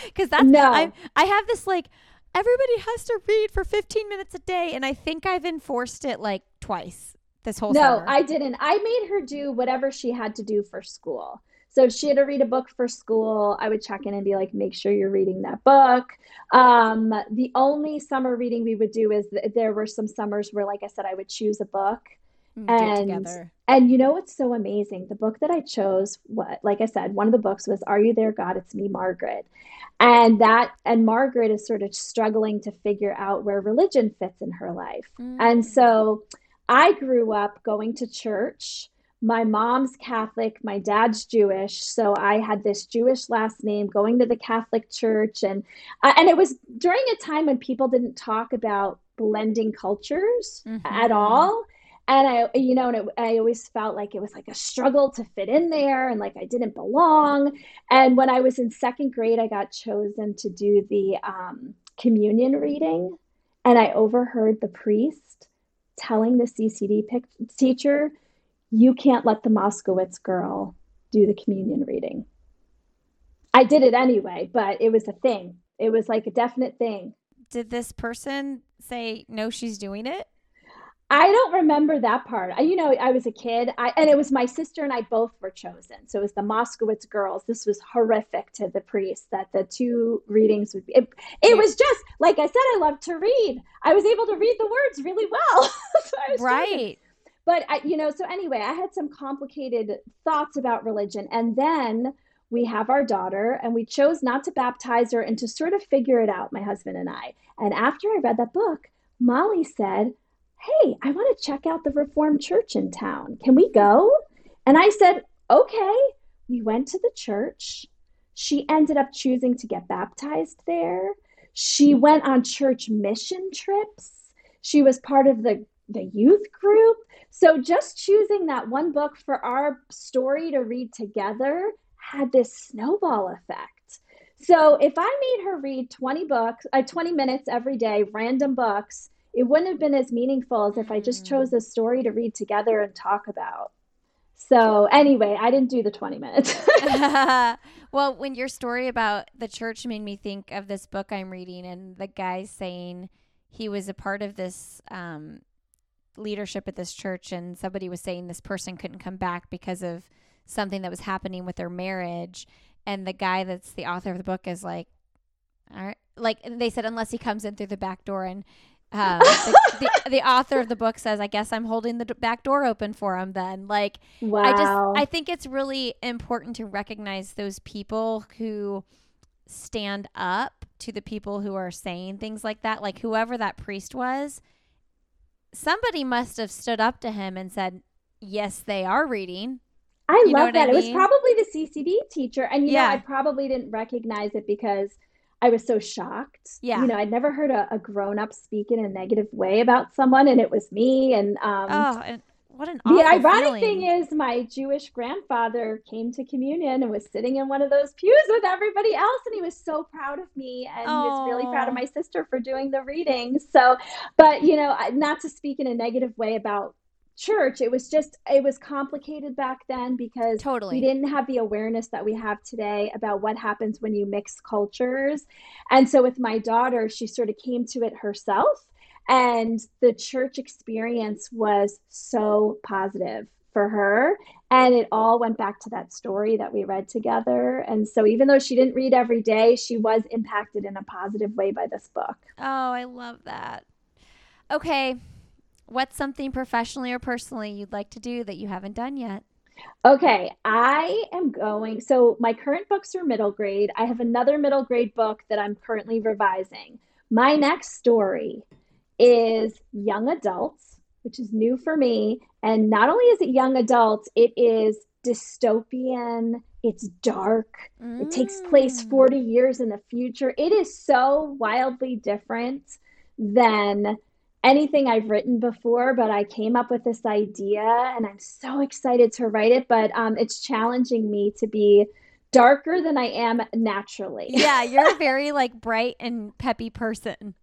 Because that's No. I I have this like everybody has to read for 15 minutes a day, and I think I've enforced it like twice this whole No, summer. I didn't. I made her do whatever she had to do for school. So if she had to read a book for school, I would check in and be like, make sure you're reading that book. Um, the only summer reading we would do is th- there were some summers where, like I said, I would choose a book. Mm, and- And you know what's so amazing? The book that I chose, what, like I said, one of the books was Are You There, God? It's Me, Margaret. And that, and Margaret is sort of struggling to figure out where religion fits in her life. And Mm. so I grew up going to church. My mom's Catholic, my dad's Jewish, so I had this Jewish last name going to the Catholic church and uh, and it was during a time when people didn't talk about blending cultures at Mhm. all. And I, you know, and it, I always felt like it was like a struggle to fit in there and like I didn't belong. And when I was in second grade, I got chosen to do the um, communion reading. And I overheard the priest telling the CCD pic- teacher, you can't let the Moskowitz girl do the communion reading. I did it anyway, but it was a thing. It was like a definite thing. Did this person say no? She's doing it. I don't remember that part. I, you know, I was a kid, I, and it was my sister and I both were chosen. So it was the Moskowitz girls. This was horrific to the priest that the two readings would be. It, it was just like I said. I love to read. I was able to read the words really well. so I was chosen. Right. But I, you know, so anyway, I had some complicated thoughts about religion, and then we have our daughter, and we chose not to baptize her and to sort of figure it out, my husband and I. And after I read that book, Molly said, Hey, I want to check out the Reformed church in town. Can we go? And I said, Okay. We went to the church. She ended up choosing to get baptized there. She went on church mission trips. She was part of the, the youth group. So just choosing that one book for our story to read together had this snowball effect. So if I made her read 20 books, uh, 20 minutes every day, random books, it wouldn't have been as meaningful as if I just Mm. chose a story to read together and talk about. So anyway, I didn't do the 20 minutes. well, when your story about the church made me think of this book I'm reading, and the guy saying he was a part of this um, leadership at this church, and somebody was saying this person couldn't come back because of something that was happening with their marriage. And the guy that's the author of the book is like, all right, like they said, unless he comes in through the back door and. Um, the, the, the author of the book says, "I guess I'm holding the d- back door open for him." Then, like, wow. I just I think it's really important to recognize those people who stand up to the people who are saying things like that. Like whoever that priest was, somebody must have stood up to him and said, "Yes, they are reading." I You love what I that. It was probably the CCD teacher. And, you Yeah. know, I probably didn't recognize it because I was so shocked. Yeah. You know, I'd never heard a, a grown up speak in a negative way about someone, and it was me. And um, oh, and what an the ironic feeling. thing is, my Jewish grandfather came to communion and was sitting in one of those pews with everybody else, and he was so proud of me, and he was really proud of my sister for doing the reading. So, but you know, not to speak in a negative way about church, it was just it was complicated back then because Totally. we didn't have the awareness that we have today about what happens when you mix cultures. And so with my daughter, she sort of came to it herself. And the church experience was so positive for her. And it all went back to that story that we read together. And so even though she didn't read every day, she was impacted in a positive way by this book. Oh, I love that. Okay. What's something professionally or personally you'd like to do that you haven't done yet? Okay, I am going. So my current books are middle grade. I have another middle grade book that I'm currently revising. My next story is young adults, which is new for me. And not only is it young adults, it is dystopian, it's dark, it takes place Mm. 40 years in the future. It is so wildly different than anything I've written before, but I came up with this idea and I'm so excited to write it. But um, it's challenging me to be darker than I am naturally. Yeah, you're a very like bright and peppy person.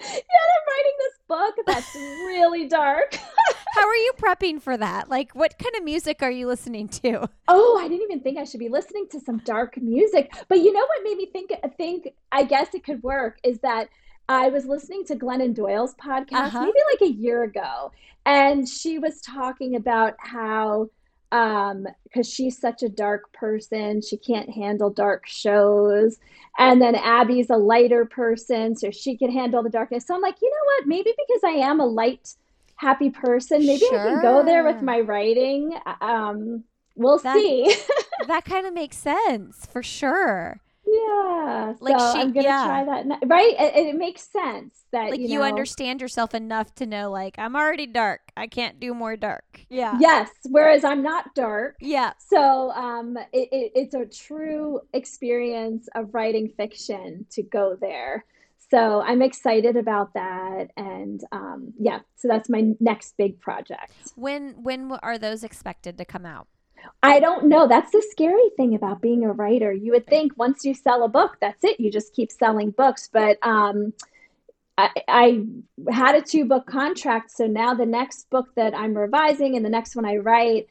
Yet I'm writing this book that's really dark. How are you prepping for that? Like, what kind of music are you listening to? Oh, I didn't even think I should be listening to some dark music. But you know what made me think? Think I guess it could work is that I was listening to Glennon Doyle's podcast Uh-huh. maybe like a year ago, and she was talking about how um because she's such a dark person she can't handle dark shows and then abby's a lighter person so she can handle the darkness. So i'm like you know what? Maybe because i am a light happy person maybe i can go there with my writing. Um we'll That- see. that kind of makes sense for sure. Yeah Like so she- i'm gonna yeah. try that ne- right it, it makes sense that Like you, you, understand yourself enough to know, like, I'm already dark. I can't do more dark. Yeah. yes whereas i'm not dark Yeah. So um, it, it, it's a true experience of writing fiction to go there. So I'm excited about that, and um, yeah, so that's my next big project. When when are those expected to come out? I don't know. That's the scary thing about being a writer. You would think once you sell a book, that's it. You just keep selling books, but um, I, I had a two book contract, so now the next book that I'm revising and the next one I write,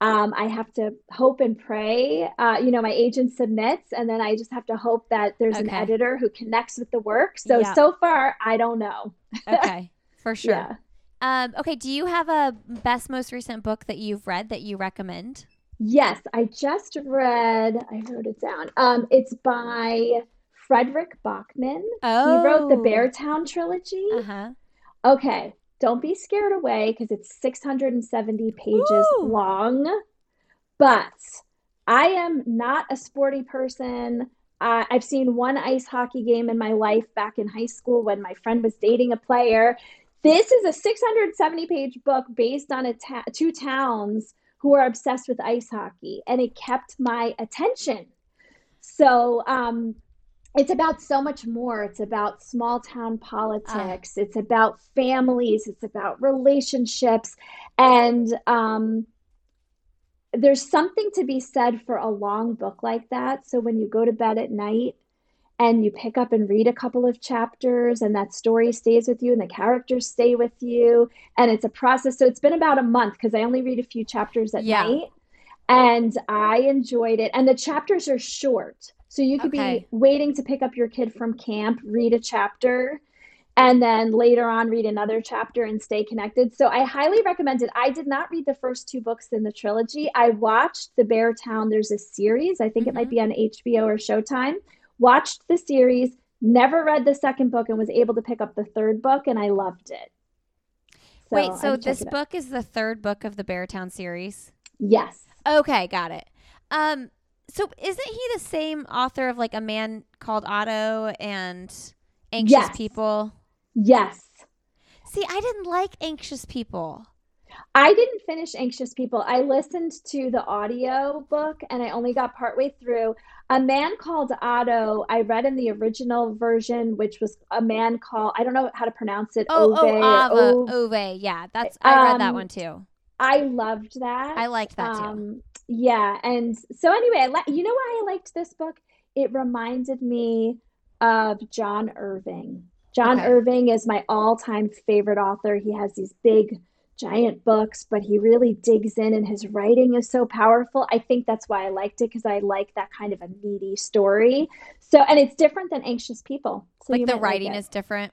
um, I have to hope and pray. Uh, you know, my agent submits, and then I just have to hope that there's an editor who connects with the work. So Yeah. so far, I don't know. Okay, for sure. Yeah. Um, okay, do you have a best most recent book that you've read that you recommend? Yes, I just read. I wrote it down. Um, it's by Fredrik Backman. Oh, He wrote the Beartown trilogy. Uh huh. Okay, don't be scared away because it's 670 pages Woo! long. But I am not a sporty person. Uh, I've seen one ice hockey game in my life back in high school when my friend was dating a player. This is a 670 page book based on a ta- two towns who are obsessed with ice hockey, and it kept my attention. So, um, it's about so much more. It's about small town politics. It's about families. It's about relationships. And um, there's something to be said for a long book like that. So when you go to bed at night and you pick up and read a couple of chapters, and that story stays with you, and the characters stay with you, and it's a process. So it's been about a month because I only read a few chapters at Yeah. night. And I enjoyed it. And the chapters are short. So you could Okay. be waiting to pick up your kid from camp, read a chapter, and then later on read another chapter and stay connected. So I highly recommend it. I did not read the first two books in the trilogy. I watched The Bear Town. There's a series. I think it might Mhm. be on HBO or Showtime. Watched the series, never read the second book, and was able to pick up the third book, and I loved it. Wait, so this book is the third book of the Beartown series? Yes. Okay, got it. Um, so isn't he the same author of like a man called Otto and Anxious Yes. People? Yes. See, I didn't like Anxious People. I didn't finish Anxious People. I listened to the audio book and I only got partway through. A Man Called Otto, I read in the original version, which was a man called, I don't know how to pronounce it. Oh, Ove oh, Ava, Ove. Ove. Yeah, that's I read that Um, one too. I loved that. I liked that too. Um, yeah. And so, anyway, I li- you know why I liked this book? It reminded me of John Irving. John Okay. Irving is my all time favorite author. He has these big, giant books, but he really digs in, and his writing is so powerful. I think that's why I liked it because I like that kind of a meaty story. So, and it's different than Anxious People. So like the like writing it. is different.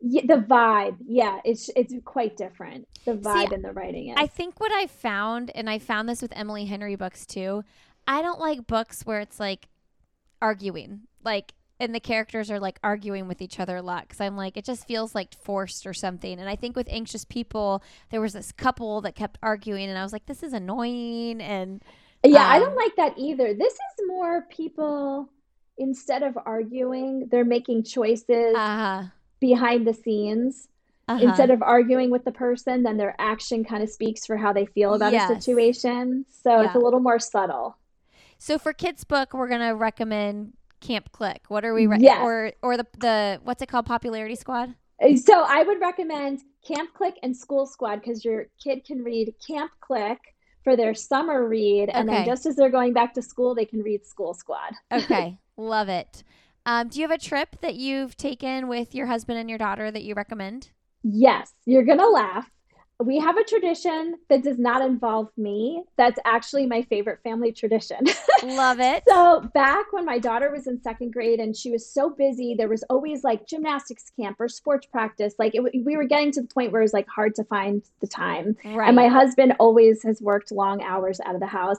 Yeah, the vibe. Yeah, it's it's quite different. The vibe and the writing is. I think what I found, and I found this with Emily Henry books too, I don't like books where it's like arguing, like, and the characters are like arguing with each other a lot because I'm like, it just feels like forced or something. And I think with Anxious People, there was this couple that kept arguing, and I was like, this is annoying. And Yeah, I Um, don't like that either. This is more people, instead of arguing, they're making choices uh, behind the scenes. uh Instead of arguing with the person, then their action kind of speaks for how they feel about a situation. So it's a little more subtle. so for kids' book, we're gonna recommend Camp Clique. What are we? Re- Yes. Or or the the what's it called? Popularity Squad. Uh, So I would recommend Camp Clique and School Squad because your kid can read Camp Clique for their summer read, and then just as they're going back to school, they can read School Squad. Okay, love it. Um, do you have a trip that you've taken with your husband and your daughter that you recommend? Yes, you're gonna laugh. We have a tradition that does not involve me. That's actually my favorite family tradition. Love it. so, back when my daughter was in second grade and she was so busy, there was always like gymnastics camp or sports practice. Like, it, we were getting to the point where it was like hard to find the time. Right. And my husband always has worked long hours out of the house.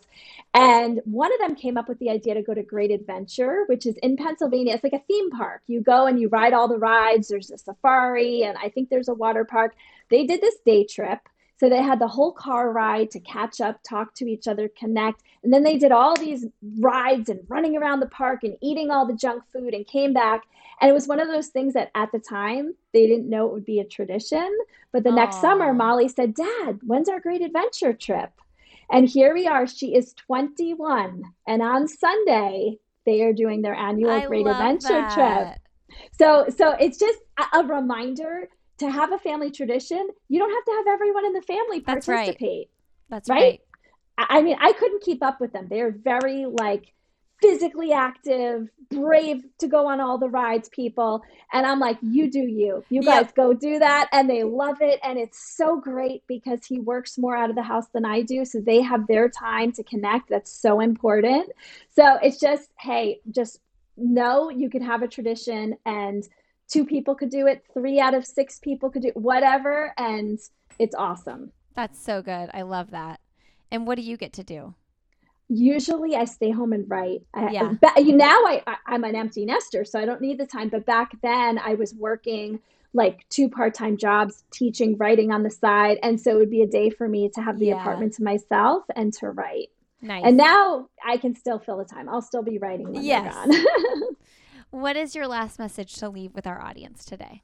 And one of them came up with the idea to go to Great Adventure, which is in Pennsylvania. It's like a theme park. You go and you ride all the rides, there's a safari, and I think there's a water park. They did this day trip. So they had the whole car ride to catch up, talk to each other, connect. And then they did all these rides and running around the park and eating all the junk food and came back. And it was one of those things that at the time they didn't know it would be a tradition. But the Aww. next summer, Molly said, Dad, when's our great adventure trip? And here we are. She is 21. And on Sunday, they are doing their annual I great adventure that. trip. So so it's just a, a reminder to have a family tradition, you don't have to have everyone in the family participate. That's. Right. That's right. right. I mean, I couldn't keep up with them. They're very like physically active, brave to go on all the rides, people. And I'm like, you do you. You guys go do that. And they love it. And it's so great because he works more out of the house than I do. So they have their time to connect. That's so important. So it's just, hey, just know you can have a tradition and two people could do it, three out of six people could do whatever, and it's awesome. That's so good. I love that. And what do you get to do? Usually, I stay home and write. Yeah. I, now I, I I'm an empty nester, so I don't need the time. But back then, I was working like two part-time jobs teaching writing on the side and so it would be a day for me to have the yeah. apartment to myself and to write nice and now i can still fill the time i'll still be writing when yes. What is your last message to leave with our audience today?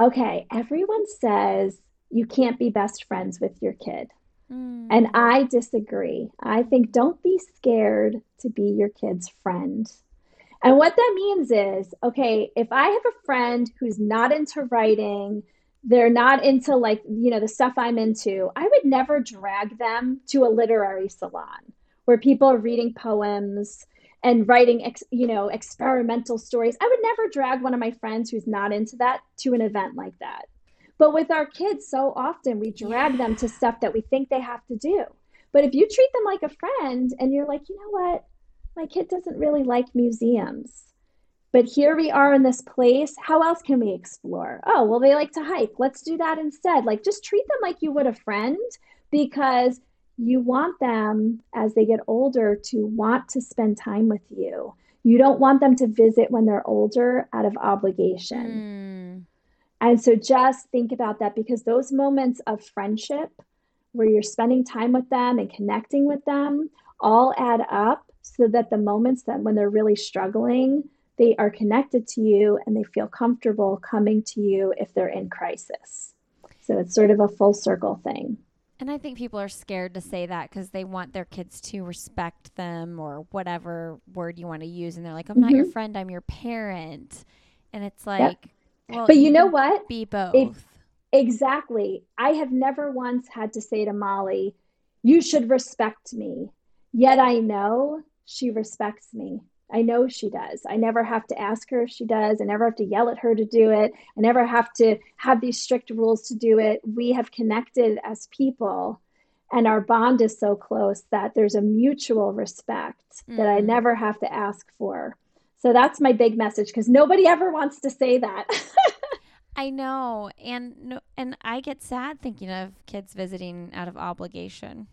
Okay, everyone says you can't be best friends with your kid. Mm. And I disagree. I think don't be scared to be your kid's friend. And what that means is okay, if I have a friend who's not into writing, they're not into like, you know, the stuff I'm into, I would never drag them to a literary salon where people are reading poems and writing ex, you know experimental stories. I would never drag one of my friends who's not into that to an event like that. But with our kids so often we drag them to stuff that we think they have to do. But if you treat them like a friend and you're like you know what? My kid doesn't really like museums but here we are in this place. How else can we explore? Oh well they like to hike. Let's do that instead. Like just treat them like you would a friend because you want them as they get older to want to spend time with you. You don't want them to visit when they're older out of obligation. Mm. And so just think about that because those moments of friendship where you're spending time with them and connecting with them all add up so that the moments that when they're really struggling, they are connected to you and they feel comfortable coming to you if they're in crisis. So it's sort of a full circle thing. And I think people are scared to say that because they want their kids to respect them or whatever word you want to use. And they're like, I'm mm-hmm. not your mm-hmm. friend, I'm your parent. And it's like, yep. well, but you, you know what? Be both. It, exactly. I have never once had to say to Molly, You should respect me. Yet I know she respects me. I know she does. I never have to ask her if she does. I never have to yell at her to do it. I never have to have these strict rules to do it. We have connected as people, and our bond is so close that there's a mutual respect mm. that I mm. never have to ask for. So that's my big message because nobody ever wants to say that. I know, and and I get sad thinking of kids visiting out of obligation.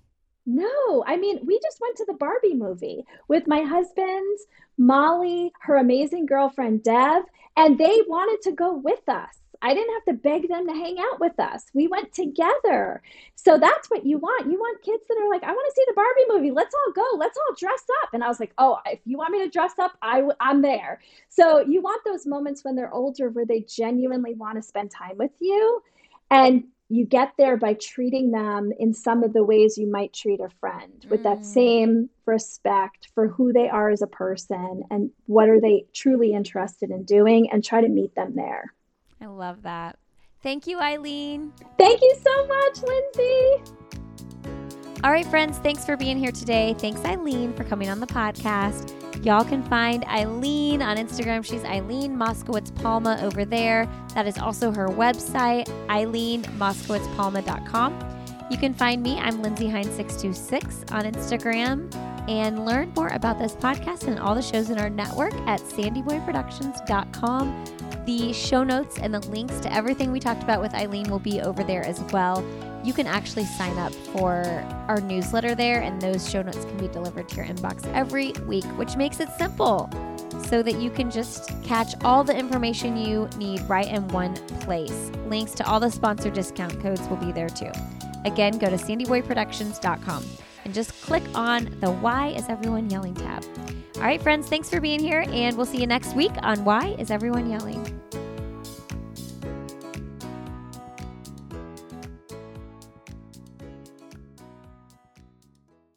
No, I mean, we just went to the Barbie movie with my husband, Molly, her amazing girlfriend, Dev, and they wanted to go with us. I didn't have to beg them to hang out with us. We went together. So that's what you want. You want kids that are like, I want to see the Barbie movie. Let's all go. Let's all dress up. And I was like, oh, if you want me to dress up, I w- I'm there. So you want those moments when they're older where they genuinely want to spend time with you. And you get there by treating them in some of the ways you might treat a friend with mm. that same respect for who they are as a person and what are they truly interested in doing and try to meet them there. I love that. Thank you, Eileen. Thank you so much, Lindsey. All right, friends, thanks for being here today. Thanks, Eileen, for coming on the podcast. Y'all can find Eileen on Instagram. She's Eileen Moskowitz Palma over there. That is also her website, eileenmoskowitzpalma.com. You can find me. I'm Lindsey Hein626 on Instagram and learn more about this podcast and all the shows in our network at sandyboyproductions.com. The show notes and the links to everything we talked about with Eileen will be over there as well. You can actually sign up for our newsletter there, and those show notes can be delivered to your inbox every week, which makes it simple so that you can just catch all the information you need right in one place. Links to all the sponsor discount codes will be there too. Again, go to sandyboyproductions.com and just click on the Why is Everyone Yelling tab. All right, friends, thanks for being here, and we'll see you next week on Why is Everyone Yelling.